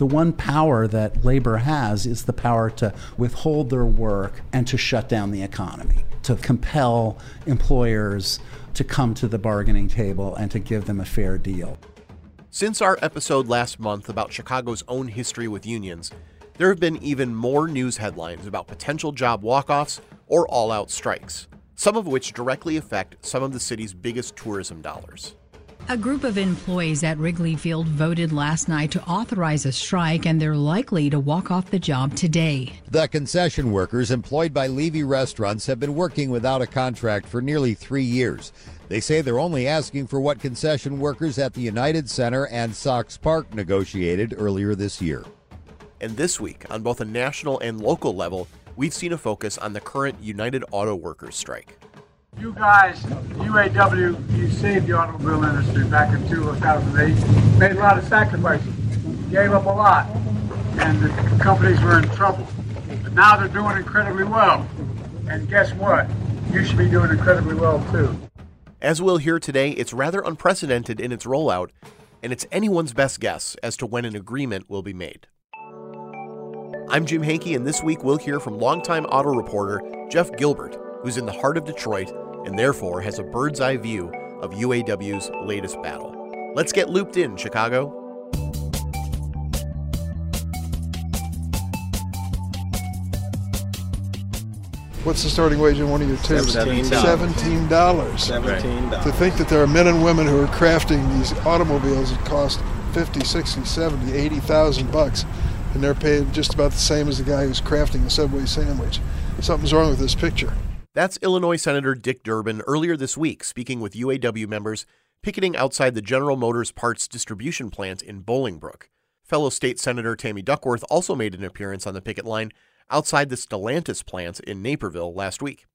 The one power that labor has is the power to withhold their work and to shut down the economy, to compel employers to come to the bargaining table and to give them a fair deal. Since our episode last month about Chicago's own history with unions, there have been even more news headlines about potential job walk-offs or all-out strikes, some of which directly affect some of the city's biggest tourism dollars. A group of employees at Wrigley Field voted last night to authorize a strike, and they're likely to walk off the job today. The concession workers employed by Levy Restaurants have been working without a contract for nearly three years. They say they're only asking for what concession workers at the United Center and Sox Park negotiated earlier this year. And this week, on both a national and local level, we've seen a focus on the current United Auto Workers strike. You guys, UAW, you saved the automobile industry back in 2008. Made a lot of sacrifices, gave up a lot, and the companies were in trouble. But now they're doing incredibly well. And guess what? You should be doing incredibly well too. As we'll hear today, it's rather unprecedented in its rollout, and it's anyone's best guess as to when an agreement will be made. I'm Jim Hanke, and this week we'll hear from longtime auto reporter Jeff Gilbert, who's in the heart of Detroit and therefore has a bird's eye view of UAW's latest battle. Let's get looped in, Chicago. What's the starting wage in one of your tubes? Seventeen dollars. Seventeen dollars. To think that there are men and women who are crafting these automobiles that cost 50, 60, 70, 80,000 bucks and they're paid just about the same as the guy who's crafting a Subway sandwich. Something's wrong with this picture. That's Illinois Senator Dick Durbin earlier this week speaking with UAW members picketing outside the General Motors parts distribution plant in Bolingbrook. Fellow state Senator Tammy Duckworth also made an appearance on the picket line outside the Stellantis plant in Naperville last week.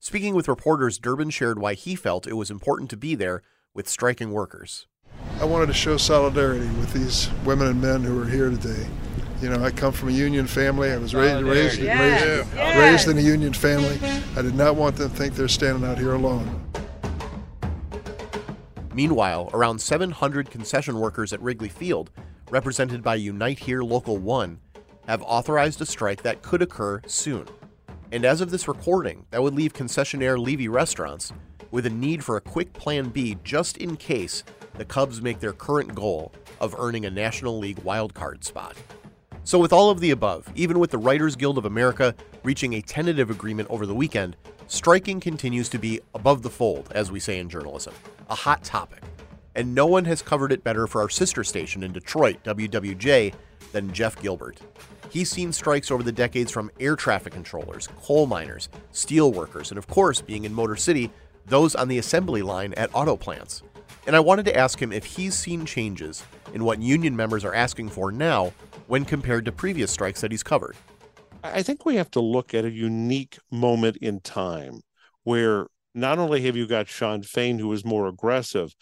Speaking with reporters, Durbin shared why he felt it was important to be there with striking workers. I wanted to show solidarity with these women and men who are here today. You know, I come from a union family. I was raised raised, Yes, raised, yes. raised in a union family. I did not want them to think they're standing out here alone. Meanwhile, around 700 concession workers at Wrigley Field, represented by Unite Here Local 1, have authorized a strike that could occur soon. And as of this recording, that would leave concessionaire Levy Restaurants with a need for a quick plan B just in case the Cubs make their current goal of earning a National League wildcard spot. So, with all of the above, even with the Writers Guild of America reaching a tentative agreement over the weekend, striking continues to be above the fold, as we say in journalism, a hot topic. And no one has covered it better for our sister station in Detroit, WWJ, than Jeff Gilbert. He's seen strikes over the decades from air traffic controllers, coal miners, steel workers, and of course, being in Motor City, those on the assembly line at auto plants. And I wanted to ask him if he's seen changes in what union members are asking for now when compared to previous strikes that he's covered. I think we have to look at a unique moment in time where not only have you got Shawn Fain, who is more aggressive,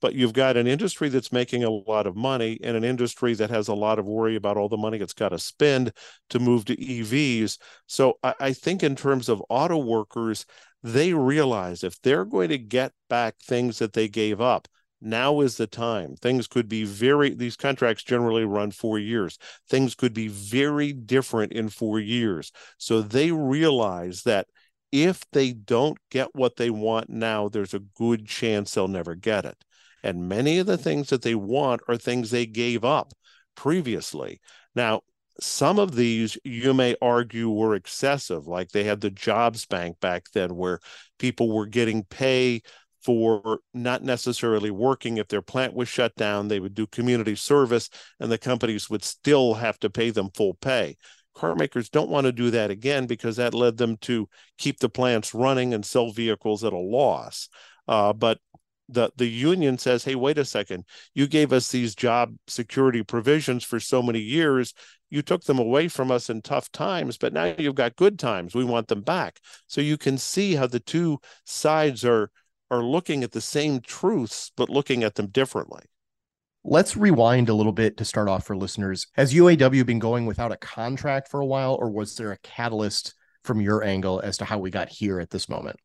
but you've got an industry that's making a lot of money and an industry that has a lot of worry about all the money it's got to spend to move to EVs. So I, I think, in terms of auto workers, they realize if they're going to get back things that they gave up, now is the time. Things could be very, these contracts generally run four years. Things could be very different in four years. So they realize that if they don't get what they want now, there's a good chance they'll never get it. And many of the things that they want are things they gave up previously. Now, some of these you may argue were excessive, like they had the jobs bank back then, where people were getting pay for not necessarily working. If their plant was shut down, they would do community service and the companies would still have to pay them full pay. Car makers don't want to do that again because that led them to keep the plants running and sell vehicles at a loss. Uh, but the the union says, "Hey, wait a second. You gave us these job security provisions for so many years. You took them away from us in tough times, but now you've got good times. We want them back." So you can see how the two sides are are looking at the same truths but looking at them differently. Let's rewind a little bit to start off for listeners. Has UAW been going without a contract for a while, or was there a catalyst from your angle as to how we got here at this moment?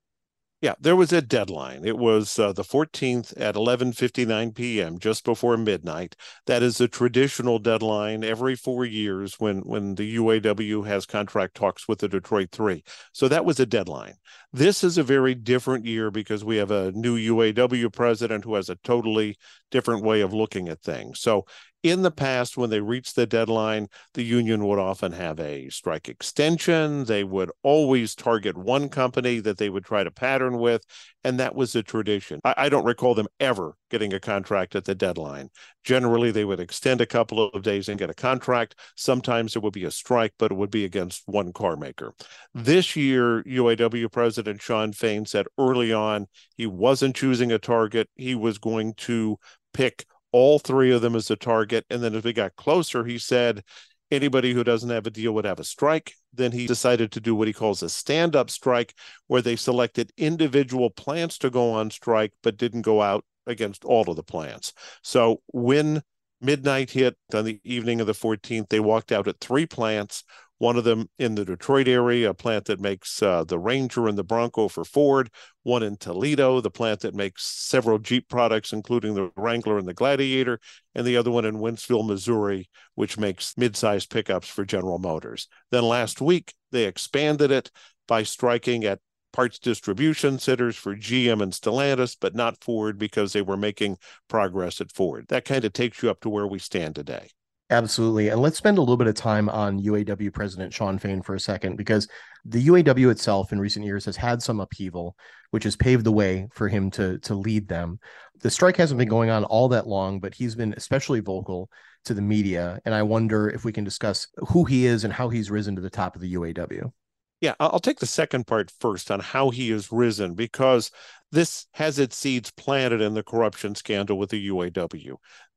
Yeah, there was a deadline. It was uh, the 14th at 11:59 p.m., just before midnight. That is a traditional deadline every 4 years when when the UAW has contract talks with the Detroit 3. So that was a deadline. This is a very different year because we have a new UAW president who has a totally different way of looking at things. So in the past, when they reached the deadline, the union would often have a strike extension. They would always target one company that they would try to pattern with. And that was a tradition. I, I, don't recall them ever getting a contract at the deadline. Generally, they would extend a couple of days and get a contract. Sometimes there would be a strike, but it would be against one car maker. This year, UAW President Shawn Fain said early on he wasn't choosing a target. He was going to pick all three of them as a target. And then as we got closer, he said anybody who doesn't have a deal would have a strike. Then he decided to do what he calls a stand up strike, where they selected individual plants to go on strike, but didn't go out against all of the plants. So when midnight hit on the evening of the 14th, they walked out at three plants one of them in the Detroit area, a plant that makes uh, the Ranger and the Bronco for Ford, one in Toledo, the plant that makes several Jeep products, including the Wrangler and the Gladiator, and the other one in Wentzville, Missouri, which makes mid-sized pickups for General Motors. Then last week, they expanded it by striking at parts distribution centers for GM and Stellantis, but not Ford because they were making progress at Ford. That kind of takes you up to where we stand today. Absolutely. And let's spend a little bit of time on UAW President Shawn Fain for a second, because the UAW itself in recent years has had some upheaval, which has paved the way for him to, to lead them. The strike hasn't been going on all that long, but he's been especially vocal to the media. And I wonder if we can discuss who he is and how he's risen to the top of the UAW. Yeah, I'll take the second part first on how he has risen because this has its seeds planted in the corruption scandal with the UAW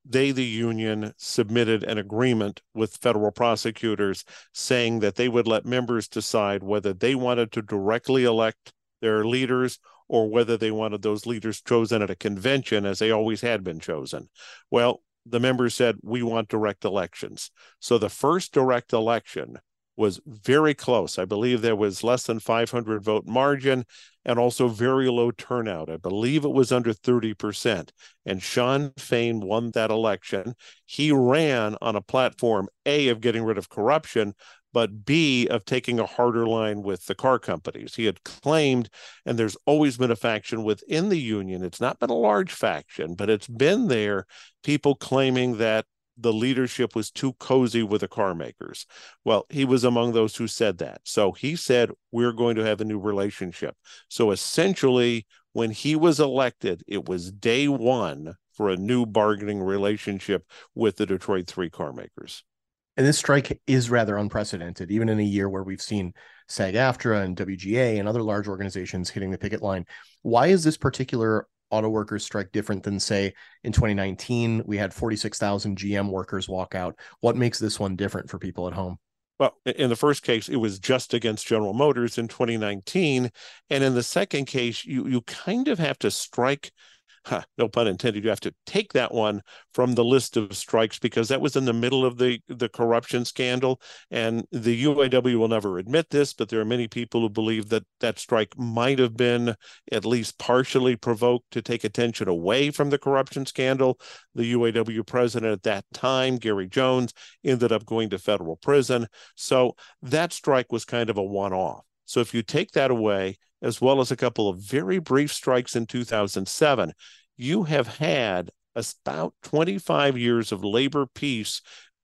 they, the union, submitted an agreement with federal prosecutors saying that they would let members decide whether they wanted to directly elect their leaders or whether they wanted those leaders chosen at a convention as they always had been chosen. Well, the members said, we want direct elections. So the first direct election was very close. I believe there was less than 500 vote margin and also very low turnout. I believe it was under 30%. And Shawn Fain won that election. He ran on a platform, A, of getting rid of corruption, but B, of taking a harder line with the car companies. He had claimed, and there's always been a faction within the union. It's not been a large faction, but it's been there, people claiming that the leadership was too cozy with the car makers. Well, he was among those who said that. So he said, We're going to have a new relationship. So essentially, when he was elected, it was day one for a new bargaining relationship with the Detroit three car makers. And this strike is rather unprecedented, even in a year where we've seen SAG AFTRA and WGA and other large organizations hitting the picket line. Why is this particular auto workers strike different than say in 2019 we had 46,000 GM workers walk out. What makes this one different for people at home? Well in the first case it was just against General Motors in 2019 and in the second case you you kind of have to strike huh, no pun intended, you have to take that one from the list of strikes because that was in the middle of the, the corruption scandal. And the UAW will never admit this, but there are many people who believe that that strike might have been at least partially provoked to take attention away from the corruption scandal. The UAW president at that time, Gary Jones, ended up going to federal prison. So that strike was kind of a one off. So if you take that away, as well as a couple of very brief strikes in 2007, you have had about 25 years of labor peace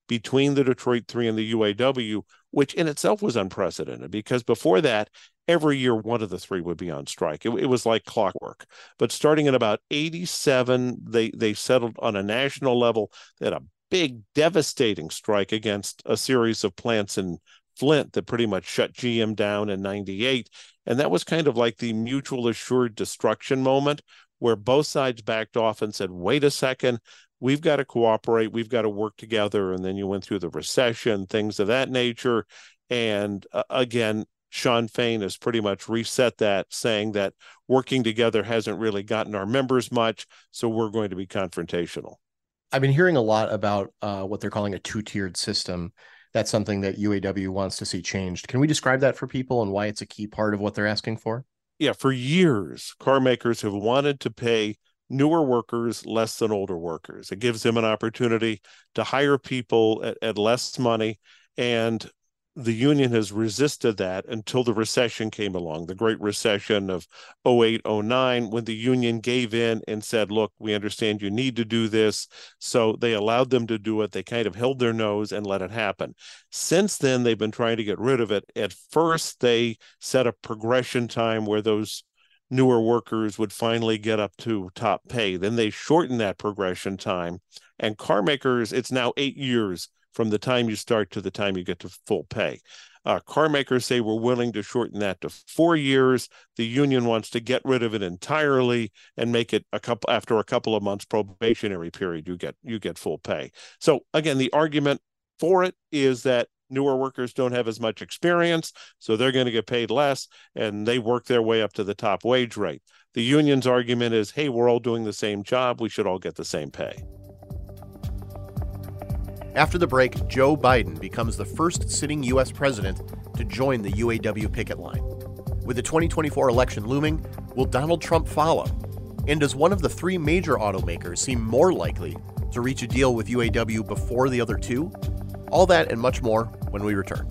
between the Detroit Three and the UAW, which in itself was unprecedented because before that, every year one of the three would be on strike. It, it, was like clockwork. But starting in about 87, they, they settled on a national level. They had a big, devastating strike against a series of plants in Flint that pretty much shut GM down in 98. And that was kind of like the mutual assured destruction moment where both sides backed off and said, wait a second, we've got to cooperate, we've got to work together. And then you went through the recession, things of that nature. And uh, again, Shawn Fain has pretty much reset that, saying that working together hasn't really gotten our members much. So we're going to be confrontational. I've been hearing a lot about uh, what they're calling a two tiered system. That's something that UAW wants to see changed. Can we describe that for people and why it's a key part of what they're asking for? Yeah, for years, car makers have wanted to pay newer workers less than older workers. It gives them an opportunity to hire people at, at less money. And the union has resisted that until the recession came along, the Great Recession of 08, 09, when the union gave in and said, Look, we understand you need to do this. So they allowed them to do it. They kind of held their nose and let it happen. Since then, they've been trying to get rid of it. At first, they set a progression time where those newer workers would finally get up to top pay. Then they shortened that progression time. And car makers, it's now eight years from the time you start to the time you get to full pay. Uh, car makers say we're willing to shorten that to four years. The union wants to get rid of it entirely and make it a couple after a couple of months probationary period. You get you get full pay. So again, the argument for it is that newer workers don't have as much experience, so they're going to get paid less, and they work their way up to the top wage rate. The union's argument is, hey, we're all doing the same job. We should all get the same pay. After the break, Joe Biden becomes the first sitting U.S. president to join the UAW picket line. With the 2024 election looming, will Donald Trump follow? And does one of the three major automakers seem more likely to reach a deal with UAW before the other two? All that and much more when we return.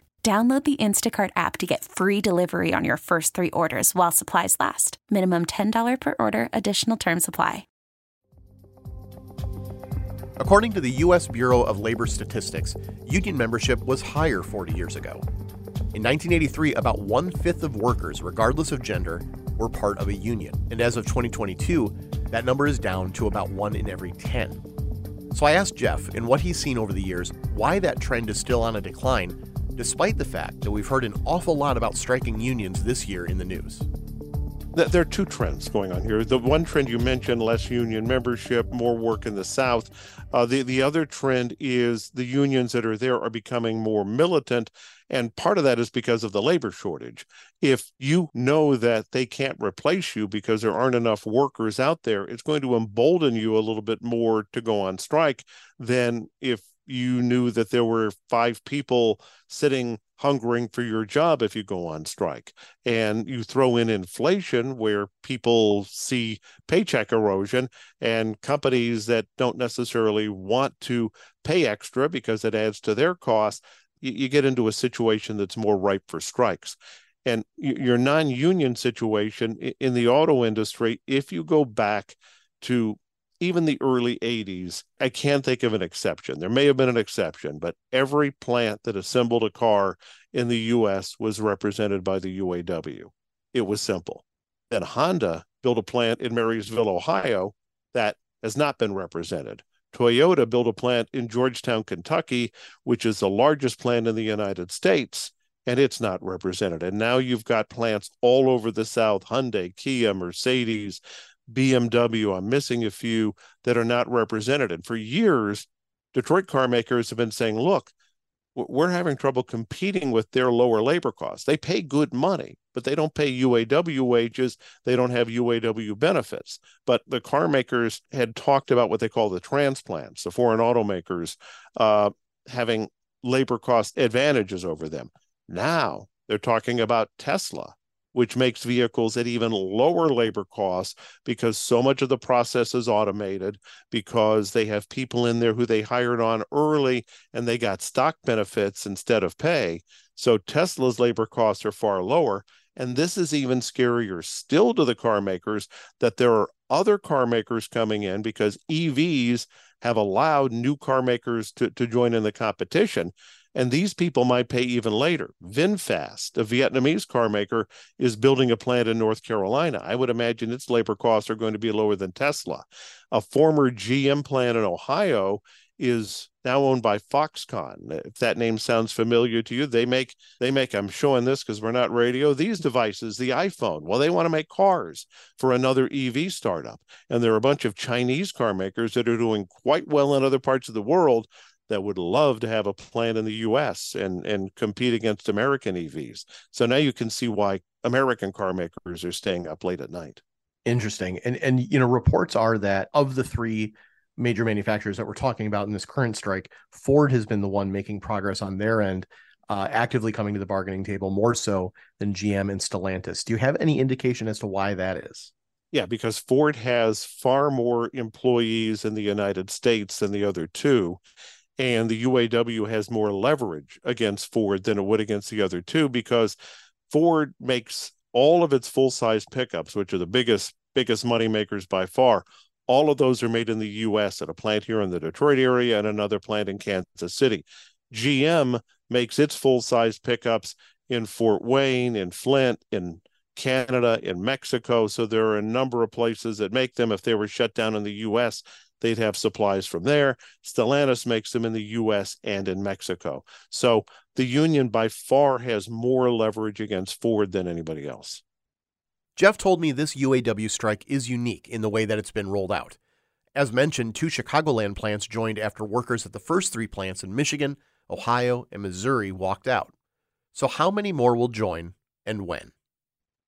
Download the Instacart app to get free delivery on your first three orders while supplies last. Minimum $10 per order, additional term supply. According to the U.S. Bureau of Labor Statistics, union membership was higher 40 years ago. In 1983, about one fifth of workers, regardless of gender, were part of a union. And as of 2022, that number is down to about one in every 10. So I asked Jeff, in what he's seen over the years, why that trend is still on a decline despite the fact that we've heard an awful lot about striking unions this year in the news. There are two trends going on here. The one trend you mentioned, less union membership, more work in the South. Uh, the, the other trend is the unions that are there are becoming more militant. And part of that is because of the labor shortage. If you know that they can't replace you because there aren't enough workers out there, it's going to embolden you a little bit more to go on strike than if you knew that there were five people sitting hungering for your job if you go on strike. And you throw in inflation where people see paycheck erosion and companies that don't necessarily want to pay extra because it adds to their costs, you, get into a situation that's more ripe for strikes. And your non union situation in the auto industry, if you go back to even the early 80s, I can't think of an exception. There may have been an exception, but every plant that assembled a car in the US was represented by the UAW. It was simple. Then Honda built a plant in Marysville, Ohio that has not been represented. Toyota built a plant in Georgetown, Kentucky, which is the largest plant in the United States, and it's not represented. And now you've got plants all over the South Hyundai, Kia, Mercedes, BMW, I'm missing a few that are not represented. And for years, Detroit car makers have been saying, look, we're having trouble competing with their lower labor costs. They pay good money, but they don't pay UAW wages. They don't have UAW benefits. But the car makers had talked about what they call the transplants, the foreign automakers uh, having labor cost advantages over them. Now they're talking about Tesla which makes vehicles at even lower labor costs because so much of the process is automated, because they have people in there who they hired on early and they got stock benefits instead of pay. So Tesla's labor costs are far lower. And this is even scarier still to the car makers that there are other car makers coming in because EVs have allowed new car makers to, to join in the competition. And these people might pay even later. VinFast, a Vietnamese car maker, is building a plant in North Carolina. I would imagine its labor costs are going to be lower than Tesla. A former GM plant in Ohio is now owned by Foxconn. If that name sounds familiar to you, they make they make I'm showing this because we're not radio, these devices, the iPhone. Well, they want to make cars for another EV startup. And there are a bunch of Chinese car makers that are doing quite well in other parts of the world that would love to have a plant in the US and, and compete against American EVs. So now you can see why American car makers are staying up late at night. Interesting. And and you know, reports are that of the three major manufacturers that we're talking about in this current strike, Ford has been the one making progress on their end, uh, actively coming to the bargaining table more so than GM and Stellantis. Do you have any indication as to why that is? Yeah, because Ford has far more employees in the United States than the other two and the UAW has more leverage against Ford than it would against the other two because Ford makes all of its full size pickups, which are the biggest biggest money makers by far. All of those are made in the U.S. at a plant here in the Detroit area and another plant in Kansas City. GM makes its full size pickups in Fort Wayne, in Flint, in Canada, in Mexico. So there are a number of places that make them. If they were shut down in the U.S., they'd have supplies from there. Stellantis makes them in the US and in Mexico. So the union by far has more leverage against Ford than anybody else. Jeff told me this UAW strike is unique in the way that it's been rolled out. As mentioned, two Chicagoland plants joined after workers at the first three plants in Michigan, Ohio, and Missouri walked out. So, how many more will join and when?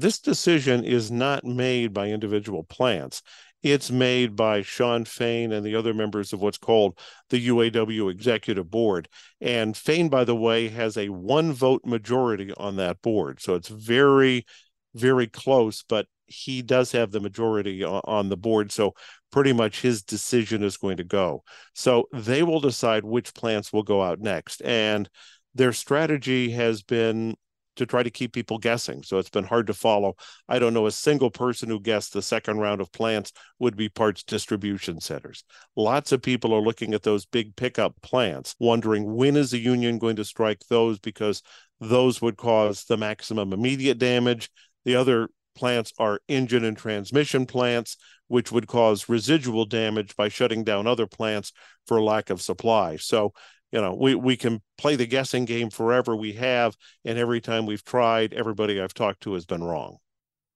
This decision is not made by individual plants. It's made by Shawn Fain and the other members of what's called the UAW Executive Board. And Fain, by the way, has a one vote majority on that board. So it's very, very close, but he does have the majority on the board. So pretty much his decision is going to go. So they will decide which plants will go out next. And their strategy has been to try to keep people guessing. So it's been hard to follow. I don't know a single person who guessed the second round of plants would be parts distribution centers. Lots of people are looking at those big pickup plants, wondering when is the union going to strike those because those would cause the maximum immediate damage. The other plants are engine and transmission plants, which would cause residual damage by shutting down other plants for lack of supply. So you know we we can play the guessing game forever we have and every time we've tried everybody i've talked to has been wrong.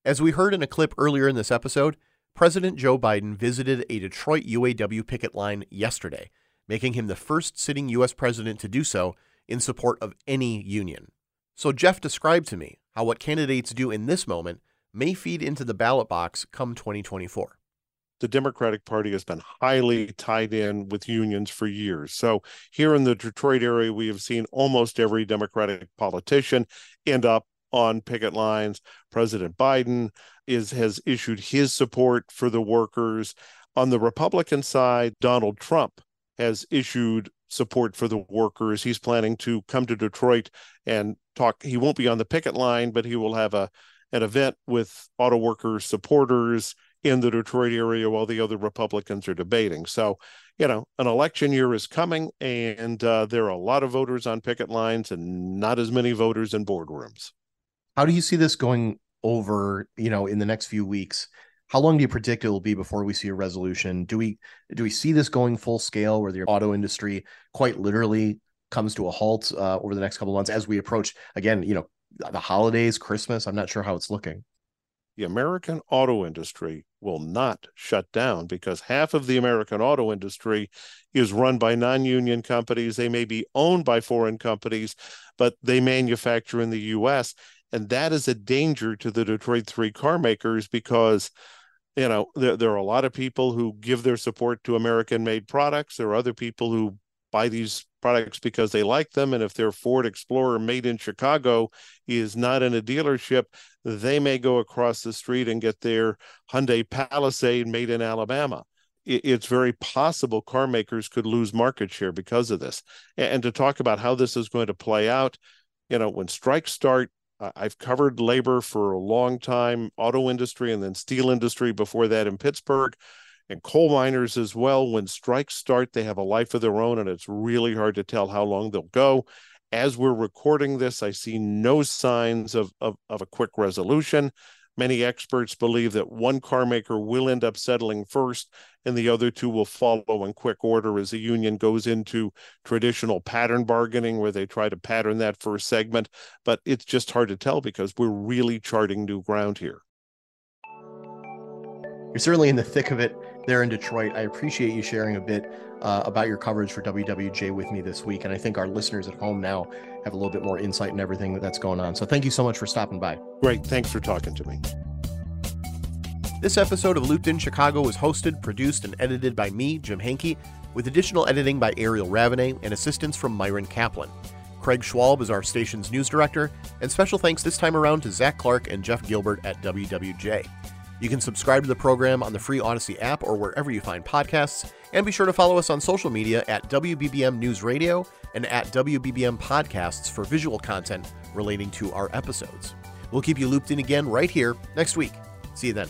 As we heard in a clip earlier in this episode president joe biden visited a detroit uaw picket line yesterday making him the first sitting u.s president to do so in support of any union. So jeff described to me how what candidates do in this moment may feed into the ballot box come 2024 the Democratic Party has been highly tied in with unions for years. So here in the Detroit area, we have seen almost every Democratic politician end up on picket lines. President Biden is has issued his support for the workers. On the Republican side, Donald Trump has issued support for the workers. He's planning to come to Detroit and talk. He won't be on the picket line, but he will have a an event with auto workers supporters in the Detroit area while the other Republicans are debating. So, you know, an election year is coming, and uh, there are a lot of voters on picket lines and not as many voters in boardrooms. How do you see this going over, you know, in the next few weeks? How long do you predict it will be before we see a resolution? Do we do we see this going full scale where the auto industry quite literally comes to a halt uh, over the next couple months as we approach again, you know, the holidays, Christmas? I'm not sure how it's looking. The American auto industry will not shut down because half of the American auto industry is run by non union companies. They may be owned by foreign companies, but they manufacture in the US. And that is a danger to the Detroit Three car makers because you know there, there are a lot of people who give their support to american made products there are other people who buy these products because they like them. And if their ford explorer made in chicago is not in a dealership they may go across the street and get their hyundai palisade made in alabama. It's very possible car makers could lose market share because of this. And to talk about how this is going to play out you know when strikes start I've covered labor for a long time, auto industry and then steel industry before that in Pittsburgh, and coal miners as well. When strikes start, they have a life of their own, and it's really hard to tell how long they'll go. As we're recording this, I see no signs of, of, of a quick resolution. Many experts believe that one car maker will end up settling first and the other two will follow in quick order as the union goes into traditional pattern bargaining where they try to pattern that first segment. But it's just hard to tell because we're really charting new ground here. You're certainly in the thick of it there in Detroit. I appreciate you sharing a bit uh, about your coverage for WWJ with me this week. And I think our listeners at home now have a little bit more insight in everything that's going on. So thank you so much for stopping by. Great. Thanks for talking to me. This episode of Looped in Chicago was hosted, produced, and edited by me, Jim Hanke, with additional editing by Ariel Ravenay and assistance from Myron Kaplan. Craig Schwalb is our station's news director, and special thanks this time around to Zach Clark and Jeff Gilbert at WWJ. You can subscribe to the program on the free Odyssey app or wherever you find podcasts, and be sure to follow us on social media at WBBM News Radio and at WBBM Podcasts for visual content relating to our episodes. We'll keep you looped in again right here next week. See you then.